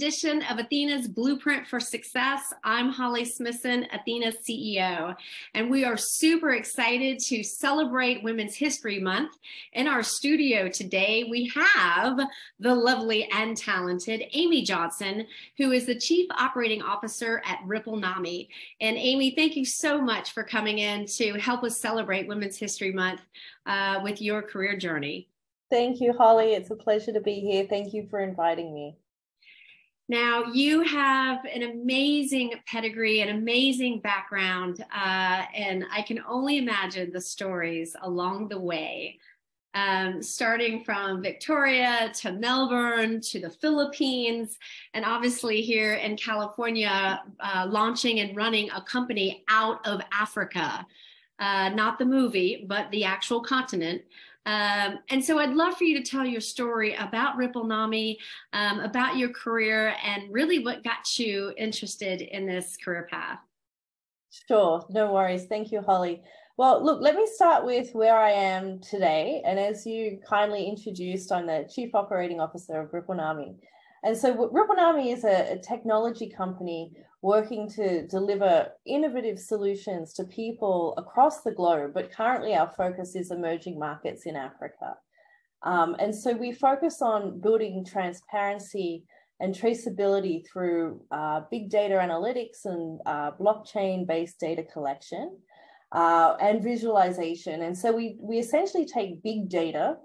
edition of Athena's Blueprint for Success. I'm Holly Smithson, Athena's CEO, and we are super excited to celebrate Women's History Month. In our studio today, we have the lovely and talented Amy Johnson, who is the Chief Operating Officer at RippleNami. And Amy, thank you so much for coming in to help us celebrate Women's History Month uh, with your career journey. Thank you, Holly. It's a pleasure to be here. Thank you for inviting me. Now, you have an amazing pedigree, an amazing background, uh, and I can only imagine the stories along the way, um, starting from Victoria to Melbourne to the Philippines, and obviously here in California, uh, launching and running a company out of Africa. Uh, not the movie, but the actual continent. Um, and so I'd love for you to tell your story about RippleNami, um, about your career, and really what got you interested in this career path. Sure, no worries. Thank you, Holly. Well, look, let me start with where I am today. And as you kindly introduced, I'm the Chief Operating Officer of RippleNami. And so RippleNami is a, a technology company working to deliver innovative solutions to people across the globe, but currently our focus is emerging markets in Africa. Um, and so we focus on building transparency and traceability through uh, big data analytics and uh, blockchain based data collection uh, and visualization. And so we, we essentially take big data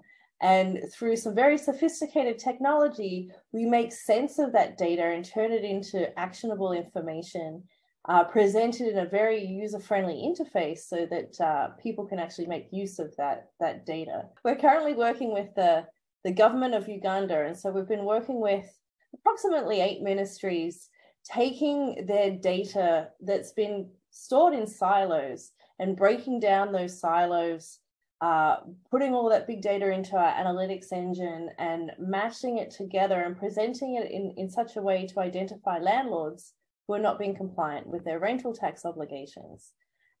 and through some very sophisticated technology, we make sense of that data and turn it into actionable information uh, presented in a very user-friendly interface so that uh, people can actually make use of that, that data. We're currently working with the, the government of Uganda, and so we've been working with approximately eight ministries, taking their data that's been stored in silos and breaking down those silos uh, putting all that big data into our analytics engine and matching it together and presenting it in, in such a way to identify landlords who are not being compliant with their rental tax obligations.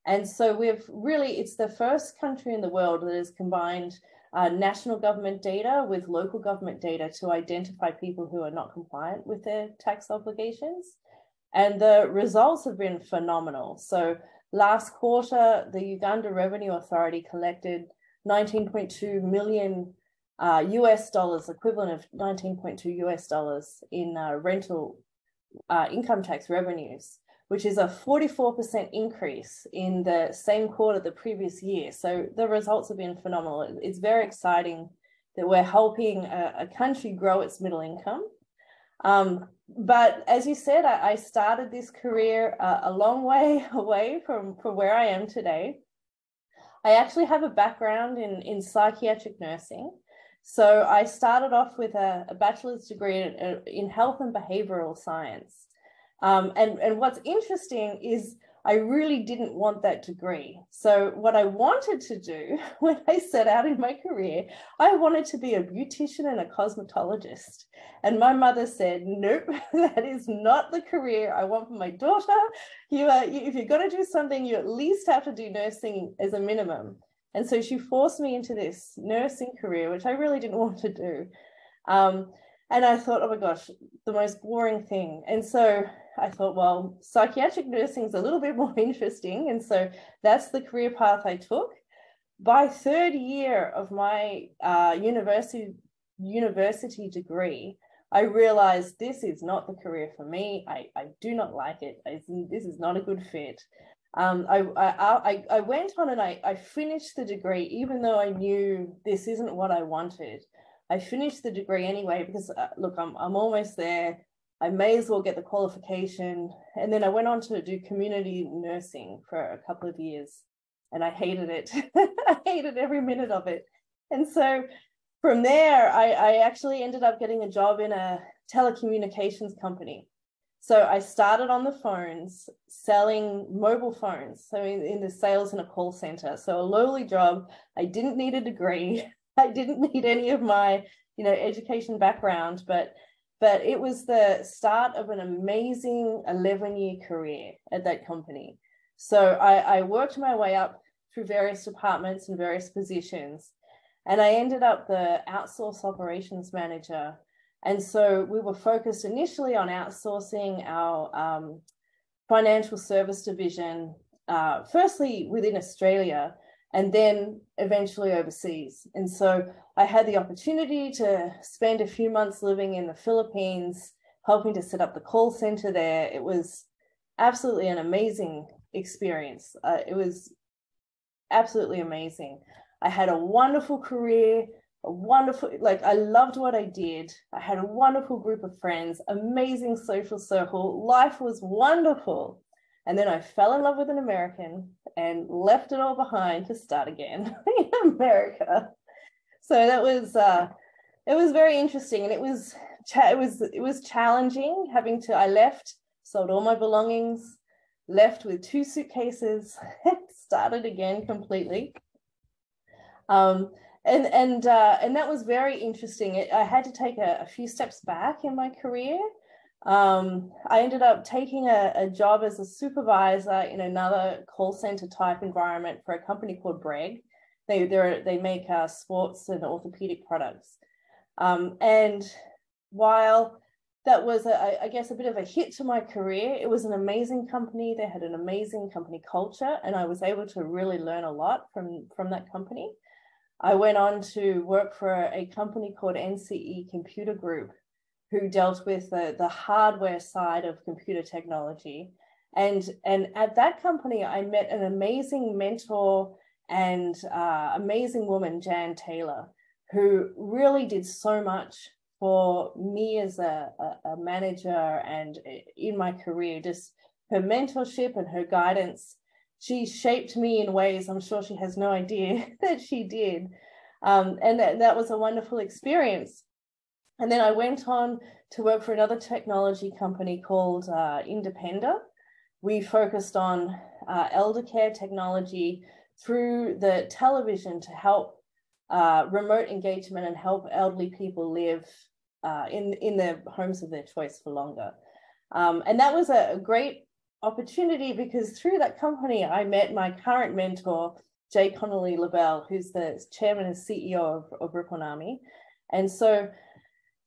And so we've really, it's the first country in the world that has combined uh, national government data with local government data to identify people who are not compliant with their tax obligations. And the results have been phenomenal. So Last quarter, the Uganda Revenue Authority collected 19.2 million uh, US dollars, equivalent of 19.2 US dollars in uh, rental uh, income tax revenues, which is a 44% increase in the same quarter the previous year. So the results have been phenomenal. It's very exciting that we're helping a, a country grow its middle income um, but as you said, I, I started this career uh, a long way away from, from where I am today. I actually have a background in, in psychiatric nursing. So I started off with a, a bachelor's degree in, in, health and behavioral science. Um, and, and what's interesting is I really didn't want that degree. So, what I wanted to do when I set out in my career, I wanted to be a beautician and a cosmetologist. And my mother said, Nope, that is not the career I want for my daughter. You are, if you're going to do something, you at least have to do nursing as a minimum. And so she forced me into this nursing career, which I really didn't want to do. Um, and I thought, oh my gosh, the most boring thing. And so I thought, well, psychiatric nursing is a little bit more interesting. And so that's the career path I took. By third year of my uh, university, university degree, I realized this is not the career for me. I, I do not like it. I, this is not a good fit. Um, I, I, I went on and I, I finished the degree, even though I knew this isn't what I wanted. I finished the degree anyway because uh, look, I'm I'm almost there. I may as well get the qualification. And then I went on to do community nursing for a couple of years, and I hated it. I hated every minute of it. And so from there, I, I actually ended up getting a job in a telecommunications company. So I started on the phones selling mobile phones, so in, in the sales in a call center. So a lowly job. I didn't need a degree. I didn't need any of my, you know, education background, but but it was the start of an amazing 11 year career at that company. So I, I worked my way up through various departments and various positions. And I ended up the outsource operations manager And so we were focused initially on outsourcing our um, financial service division, uh, firstly within Australia and then eventually overseas. And so I had the opportunity to spend a few months living in the Philippines, helping to set up the call center there. It was absolutely an amazing experience. Uh, it was absolutely amazing. I had a wonderful career a wonderful like i loved what i did i had a wonderful group of friends amazing social circle life was wonderful and then i fell in love with an american and left it all behind to start again in america so that was uh it was very interesting and it was it was it was challenging having to i left sold all my belongings left with two suitcases started again completely um and and uh, and that was very interesting. It, I had to take a, a, few steps back in my career. Um, I ended up taking a, a, job as a supervisor in another call center type environment for a company called Breg. They they make uh, sports and orthopedic products. Um, and while that was, a, I guess, a bit of a hit to my career. It was an amazing company. They had an amazing company culture, and I was able to really learn a lot from from that company. I went on to work for a company called NCE Computer Group, who dealt with the, the hardware side of computer technology. And, and at that company, I met an amazing mentor and uh, amazing woman, Jan Taylor, who really did so much for me as a, a, manager and in my career. Just her mentorship and her guidance she shaped me in ways I'm sure she has no idea that she did. Um, and that, that was a wonderful experience. And then I went on to work for another technology company called uh, Independa. We focused on uh, elder care technology through the television to help uh, remote engagement and help elderly people live uh, in, in their homes of their choice for longer. Um, and that was a, great opportunity because through that company, I met my current mentor, Jay Connolly LaBelle, who's the chairman and CEO of, of RippleNami. And so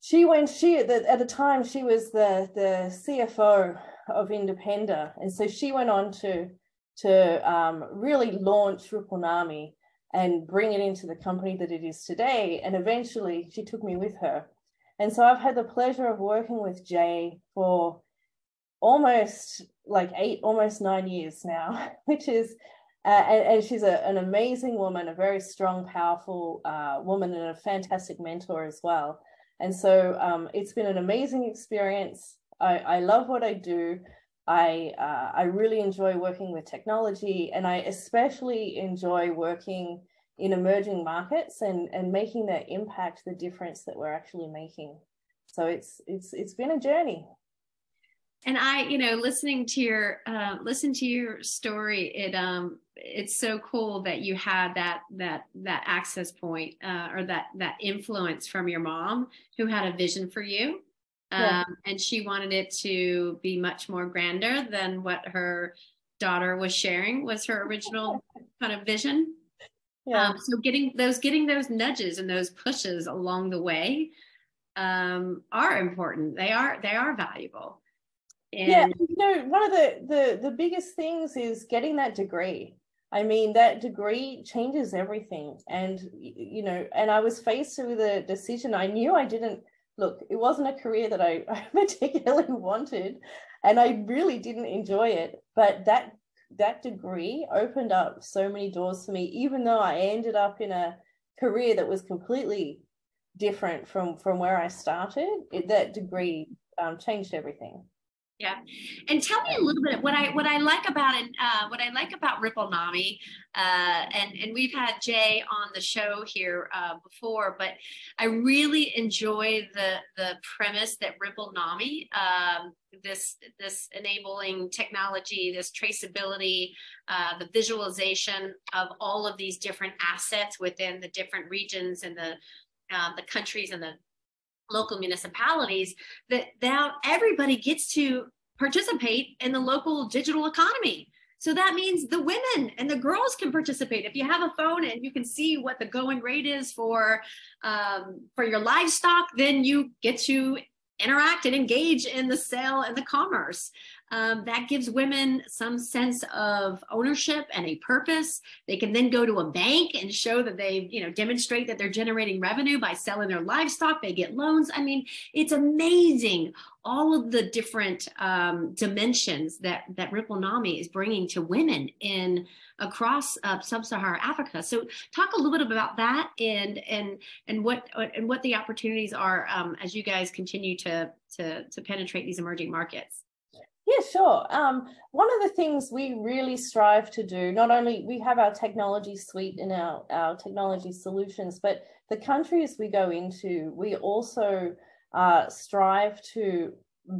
she went, she at the, at the time, she was the, the CFO of Independa. And so she went on to, to um, really launch Nami and bring it into the company that it is today. And eventually she took me with her. And so I've had the pleasure of working with Jay for almost like eight, almost nine years now, which is, uh, and, and, she's a, an amazing woman, a very strong, powerful uh, woman, and a fantastic mentor as well. And so um, it's been an amazing experience. I, I love what I do. I uh, I really enjoy working with technology, and I especially enjoy working in emerging markets and and making that impact, the difference that we're actually making. So it's it's it's been a journey and i you know listening to your uh, listen to your story it um it's so cool that you had that that that access point uh, or that that influence from your mom who had a vision for you um, yeah. and she wanted it to be much more grander than what her daughter was sharing was her original kind of vision yeah. Um, so getting those getting those nudges and those pushes along the way um, are important they are they are valuable and yeah, you know, one of the, the the biggest things is getting that degree. I mean, that degree changes everything. And you know, and I was faced with a decision. I knew I didn't look, it wasn't a career that I, I particularly wanted, and I really didn't enjoy it. But that that degree opened up so many doors for me, even though I ended up in a career that was completely different from from where I started. It, that degree um, changed everything. Yeah, and tell me a little bit what I what I like about it. Uh, what I like about RippleNami, uh, and and we've had Jay on the show here uh, before, but I really enjoy the the premise that RippleNami, um, this this enabling technology, this traceability, uh, the visualization of all of these different assets within the different regions and the uh, the countries and the local municipalities that now everybody gets to participate in the local digital economy So that means the women and the girls can participate. If you have a phone and you can see what the going rate is for um, for your livestock, then you get to interact and engage in the sale and the commerce. Um, that gives women some sense of ownership and a purpose. They can then go to a bank and show that they, you know, demonstrate that they're generating revenue by selling their livestock. They get loans. I mean, it's amazing all of the different um, dimensions that that RippleNami is bringing to women in across uh, sub-Saharan Africa. So, talk a little bit about that and and and what and what the opportunities are um, as you guys continue to to to penetrate these emerging markets. Yeah, sure. Um, one of the things we really strive to do, not only we have our technology suite and our, our technology solutions, but the countries we go into, we also uh, strive to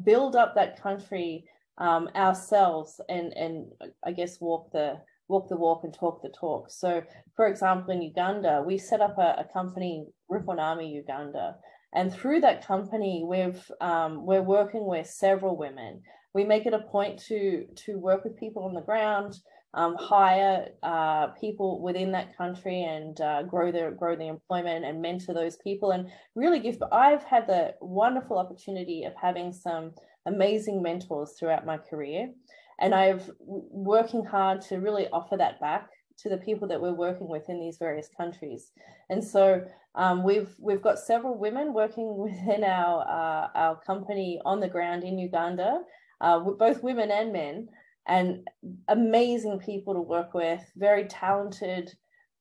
build up that country um, ourselves and and I guess walk the walk the walk and talk the talk. So, for example, in Uganda, we set up a, a company, RippleNami Uganda, and through that company, we've um, we're working with several women we make it a point to to work with people on the ground, um, hire uh, people within that country, and uh, grow their grow the employment and mentor those people, and really give. I've had the wonderful opportunity of having some amazing mentors throughout my career, and I've working hard to really offer that back to the people that we're working with in these various countries. And so um, we've we've got several women working within our uh, our company on the ground in Uganda, uh, both women and men, and amazing people to work with, very talented,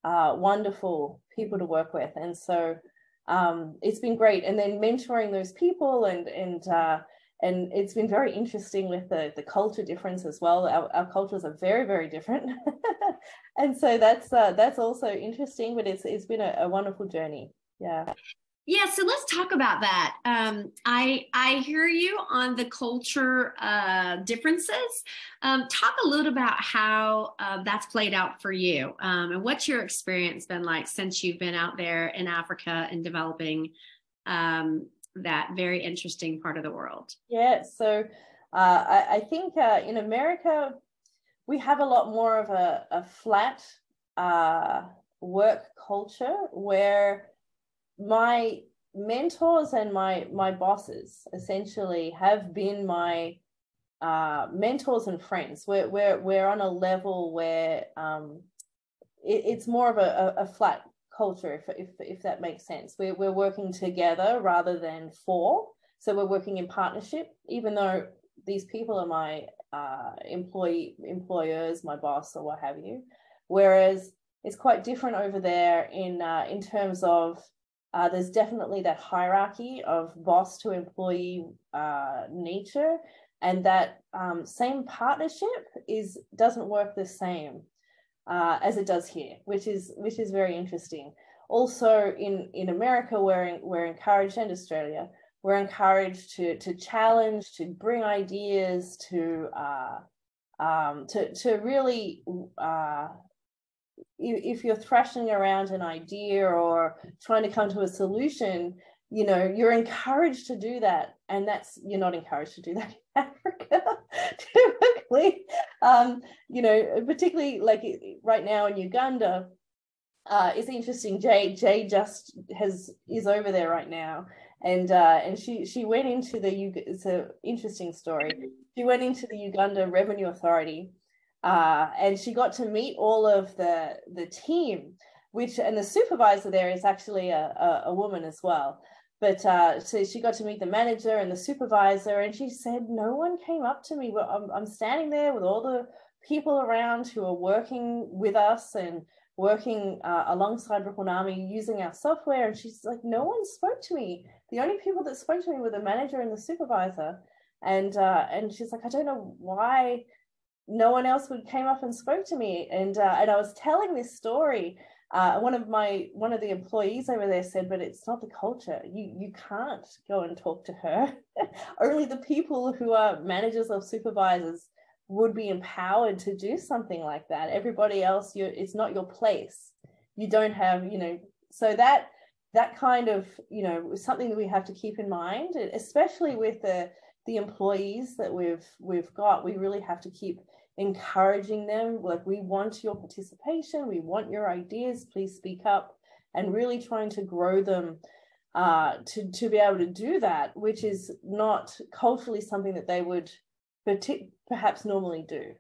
uh, wonderful people to work with. And so um, it's been great. And then mentoring those people and and uh, and it's been very interesting with the the culture difference as well. Our, our cultures are very very different, and so that's uh, that's also interesting. But it's it's been a, a wonderful journey. Yeah. Yeah, so let's talk about that. Um, I I hear you on the culture uh, differences. Um, talk a little about how uh, that's played out for you, um, and what's your experience been like since you've been out there in Africa and developing um, that very interesting part of the world. Yeah, so uh, I, I, think uh, in America we have a lot more of a, a flat uh, work culture where my mentors and my my bosses essentially have been my uh, mentors and friends. We're we're we're on a level where um, it, it's more of a, a, flat culture, if, if if that makes sense. We're we're working together rather than for. So we're working in partnership, even though these people are my uh, employee employers, my boss, or what have you. Whereas it's quite different over there in uh, in terms of uh, there's definitely that hierarchy of boss to employee uh, nature, and that um, same partnership is doesn't work the same uh, as it does here, which is which is very interesting. Also, in in America, we're we're encouraged, and Australia, we're encouraged to to challenge, to bring ideas, to uh, um, to to really uh, if you're thrashing around an idea or trying to come to a solution you know you're encouraged to do that. And that's you're not encouraged to do that in africa typically. Um, you know particularly like right now in uganda uh, it's interesting. Jay jay just has is over there right now. And uh, and she she went into the it's an interesting story. She went into the uganda revenue authority uh, and she got to meet all of the the team, which and the supervisor there is actually a, a, a woman as well. But uh, so she got to meet the manager and the supervisor, and she said, "No one came up to me. I'm, I'm standing there with all the people around who are working with us and working uh, alongside RippleNami using our software. And she's like, no one spoke to me. The only people that spoke to me were the manager and the supervisor. And uh, and she's like, I don't know why no one else would came up and spoke to me. And uh, and I was telling this story uh, one of my one of the employees over there said but it's not the culture. You you can't go and talk to her. Only the people who are managers or supervisors would be empowered to do something like that. Everybody else you it's not your place. You don't have you know so that that kind of you know something that we have to keep in mind especially with the the employees that we've we've got. We really have to keep encouraging them like we want your participation we want your ideas please speak up and really trying to grow them uh, to to be able to do that which is not culturally something that they would perhaps normally do.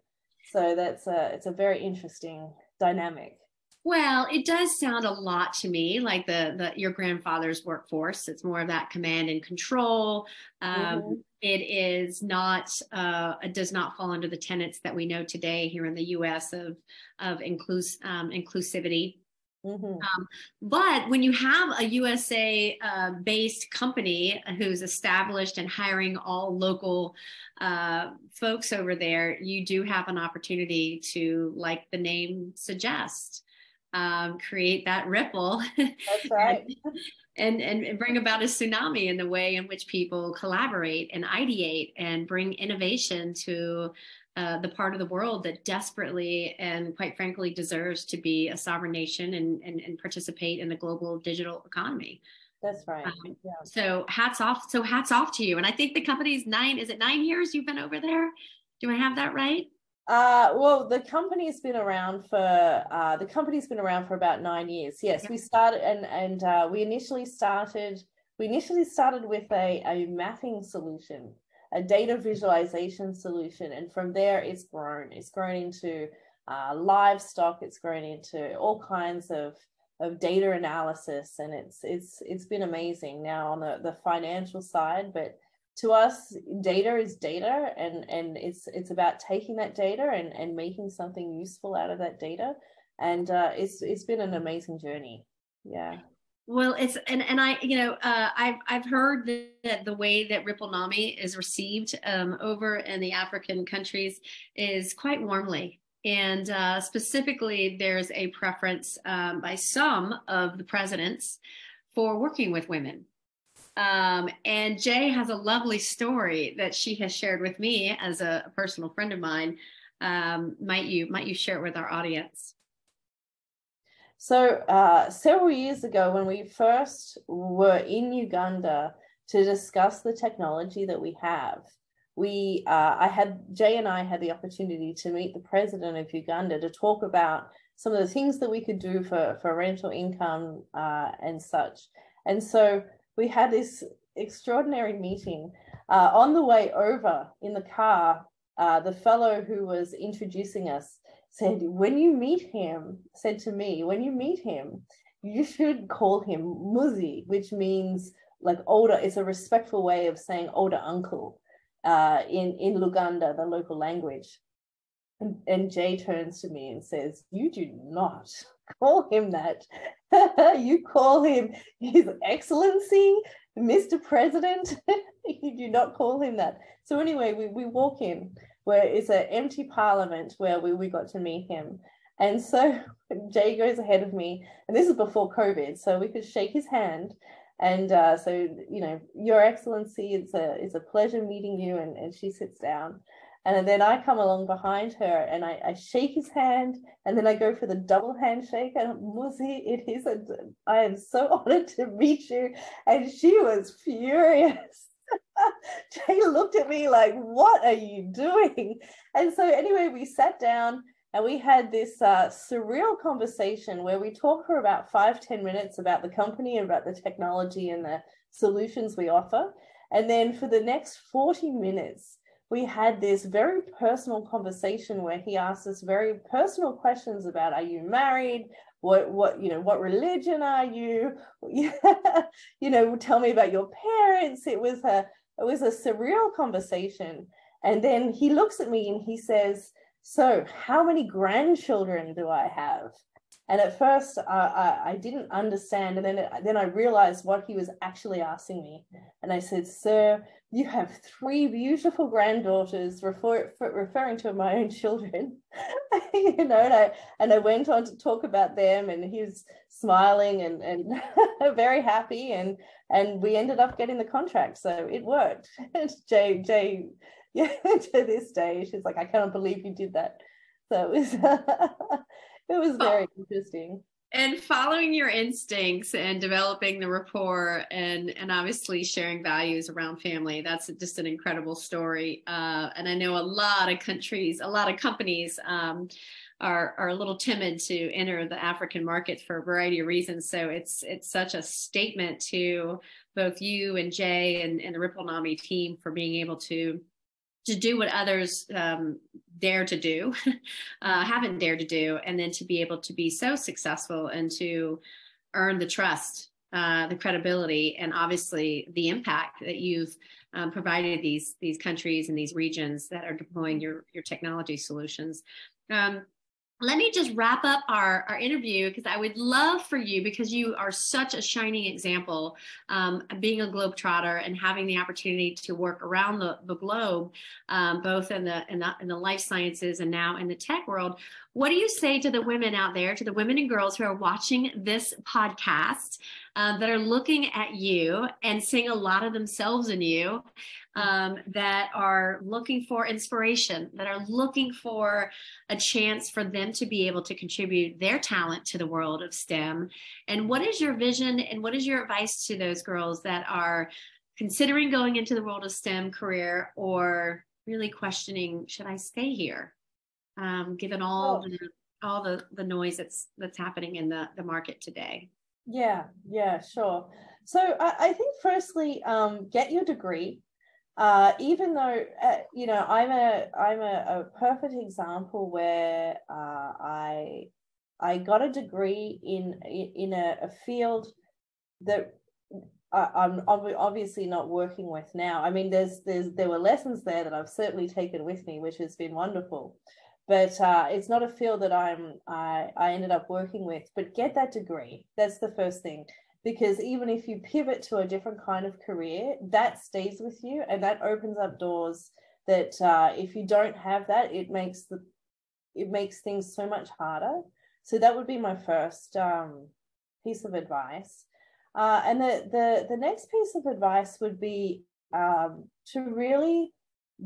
So that's a it's a very interesting dynamic well, it does sound a lot to me like the, the your grandfather's workforce. It's more of that command and control. Um, mm-hmm. it is not. Uh, it does not fall under the tenets that we know today here in the U.S. of of inclus- um, inclusivity. Mm-hmm. Um, but when you have a USA uh, based company who's established and hiring all local uh, folks over there, you do have an opportunity to, like the name suggests, um, create that ripple. That's right. and, and, and bring about a tsunami in the way in which people collaborate and ideate and bring innovation to uh, the part of the world that desperately and quite frankly deserves to be a sovereign nation and, and, and participate in the global digital economy. That's right. Um, yeah. So hats off. So hats off to you. And I think the company's nine, is it nine years you've been over there? Do I have that right? Uh, well, the company's been around for uh, the company's been around for about nine years. Yes, we started and and uh, we initially started we initially started with a, a mapping solution, a data visualization solution, and from there it's grown. It's grown into uh, livestock. It's grown into all kinds of of data analysis, and it's it's it's been amazing. Now on the the financial side, but to us data is data and and it's it's about taking that data and and making something useful out of that data. And uh, it's it's been an amazing journey. Yeah. Well it's and and i you know uh, i've i've heard that the way that ripple nami is received um, over in the african countries is quite warmly. And uh, specifically there's a preference um, by some of the presidents for working with women um, and Jay has a lovely story that she has shared with me as a, a personal friend of mine. Um, might you might you share it with our audience? So uh, several years ago, when we first were in Uganda to discuss the technology that we have, we uh, I had Jay and I had the opportunity to meet the president of Uganda to talk about some of the things that we could do for for rental income uh, and such. And so we had this extraordinary meeting. Uh, on the way over in the car, uh, the fellow who was introducing us said, When you meet him, said to me, when you meet him, you should call him Muzi, which means like older, it's a respectful way of saying older uncle uh, in, in Luganda, the local language. And, and Jay turns to me and says, You do not call him that. you call him His Excellency, Mr. President. you do not call him that. So, anyway, we, we walk in where it's an empty parliament where we, we got to meet him. And so Jay goes ahead of me, and this is before COVID, so we could shake his hand. And uh, so, you know, Your Excellency, it's a it's a pleasure meeting you. And, and she sits down. And then I come along behind her and I, I, shake his hand and then I go for the double handshake. And Muzi, it is a, I am so honored to meet you. And she was furious. Jay looked at me like, what are you doing? And so, anyway, we sat down and we had this uh, surreal conversation where we talked for about five ten minutes about the company and about the technology and the solutions we offer. And then for the next 40 minutes, we had this very personal conversation where he asked us very personal questions about are you married? What what you know what religion are you? You know tell me about your parents. It was a it was a surreal conversation. And then he looks at me and he says so how many grandchildren do i have and at first, uh, I, I didn't understand, and then then I realized what he was actually asking me. And I said, "Sir, you have three beautiful granddaughters," refer, referring to my own children. you know, and I and I went on to talk about them, and he was smiling and and very happy, and and we ended up getting the contract, so it worked. Jay Jay, yeah, to this day, she's like, "I cannot believe you did that." So it was. It was very oh. interesting. and following your instincts and developing the rapport and and obviously sharing values around family that's just an incredible story uh, and i know a lot of countries a lot of companies um, are are a little timid to enter the african market for a variety of reasons so it's it's such a statement to both you and jay and, and the ripple nami team for being able to to do what others um, dare to do, uh, haven't dared to do, and then to be able to be so successful and to earn the trust, uh, the credibility, and obviously the impact that you've um, provided these these countries and these regions that are deploying your your technology solutions. Um, let me just wrap up our, our interview because I would love for you, because you are such a shining example, um, being a globetrotter and having the opportunity to work around the, the globe, um, both in the, in the in the life sciences and now in the tech world. What do you say to the women out there, to the women and girls who are watching this podcast uh, that are looking at you and seeing a lot of themselves in you? Um, that are looking for inspiration, that are looking for a chance for them to be able to contribute their talent to the world of STEM. And what is your vision and what is your advice to those girls that are considering going into the world of STEM career or really questioning, should I stay here? Um, given all oh. the all the, the noise that's that's happening in the, the market today. Yeah, yeah, sure. So I, I think firstly, um, get your degree uh, even though uh, you know I'm a I'm a, a perfect example where uh, I I got a degree in in a, a field that I, I'm obviously not working with now. I mean, there's there's there were lessons there that I've certainly taken with me, which has been wonderful. But uh, it's not a field that I'm I, I ended up working with. But get that degree. That's the first thing because even if you pivot to a different kind of career, that stays with you and that opens up doors that uh, if you don't have that, it makes the it makes things so much harder. So that would be my first um, piece of advice. Uh, and the, the the next piece of advice would be um, to really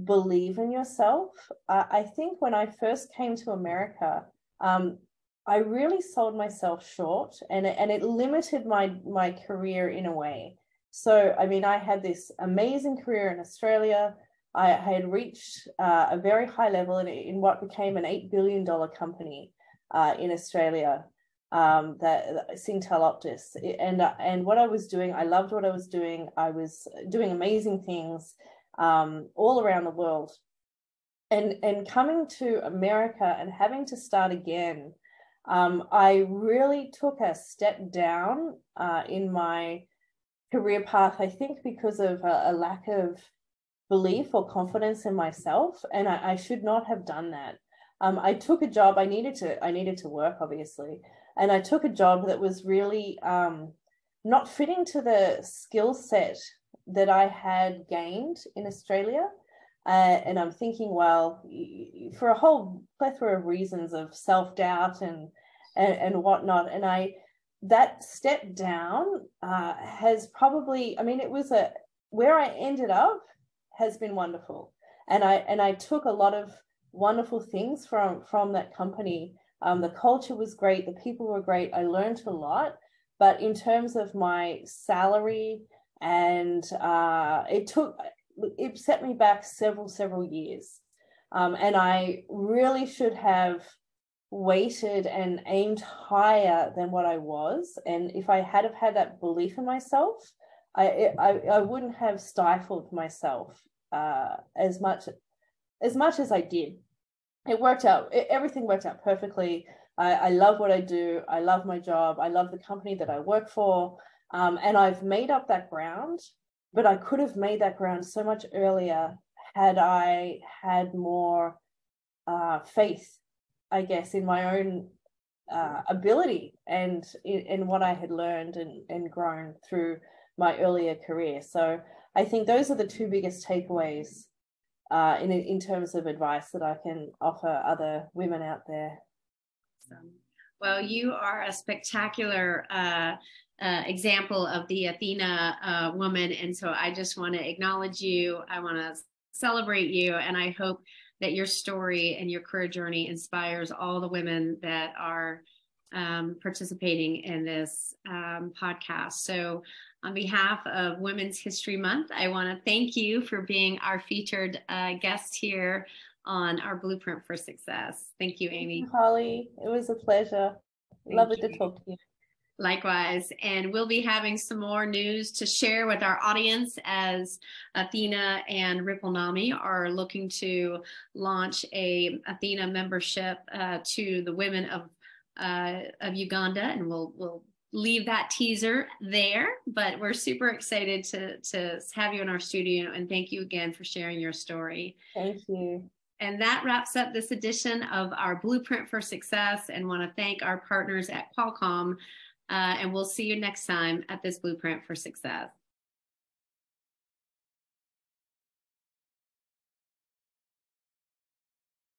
believe in yourself. Uh, I think when I first came to America, um, I really sold myself short and it, and it limited my my career in a way. So I mean I had this amazing career in Australia. I had reached uh, a very high level in, in what became an eight billion dollar company uh, in Australia. Um, that Singtel Optus and and what I was doing, I loved what I was doing. I was doing amazing things um, all around the world, and and coming to America and having to start again um, I really took a step down uh, in my career path, I think, because of a, a lack of belief or confidence in myself. And I, I should not have done that. Um, I took a job, I needed to, I needed to work, obviously. And I took a job that was really um, not fitting to the skill set that I had gained in Australia. Uh, and I'm thinking, well, for a whole plethora of reasons of self doubt and, and and whatnot, and I that step down uh, has probably, I mean, it was a where I ended up has been wonderful, and I and I took a lot of wonderful things from from that company. Um, the culture was great, the people were great. I learned a lot, but in terms of my salary and uh, it took it set me back several several years. Um, and i really should have waited and aimed higher than what i was. And if i had have had that belief in myself i i, I wouldn't have stifled myself uh, as much as much as i did. It worked out it, everything worked out perfectly. I, I love what i do. I love my job. I love the company that i work for. Um, and i've made up that ground but I could have made that ground so much earlier had I had more uh, faith, I guess, in my own uh, ability and in, what I had learned and, and grown through my earlier career. So I think those are the two biggest takeaways uh, in in terms of advice that I can offer other women out there. Well, you are a spectacular uh, uh, example of the Athena uh, woman. And so I just want to acknowledge you. I want to celebrate you. And I hope that your story and your career journey inspires all the women that are um, participating in this um, podcast. So, on behalf of Women's History Month, I want to thank you for being our featured uh, guest here on our Blueprint for Success. Thank you, Amy. Thank you, Holly. It was a pleasure. Thank Lovely you. to talk to you. Likewise. And we'll be having some more news to share with our audience as Athena and RippleNami are looking to launch a Athena membership uh, to the women of uh, of Uganda, and we'll we'll leave that teaser there. But we're super excited to to have you in our studio, and thank you again for sharing your story. Thank you. And that wraps up this edition of our Blueprint for Success, and want to thank our partners at Qualcomm uh, and we'll see you next time at this Blueprint for Success.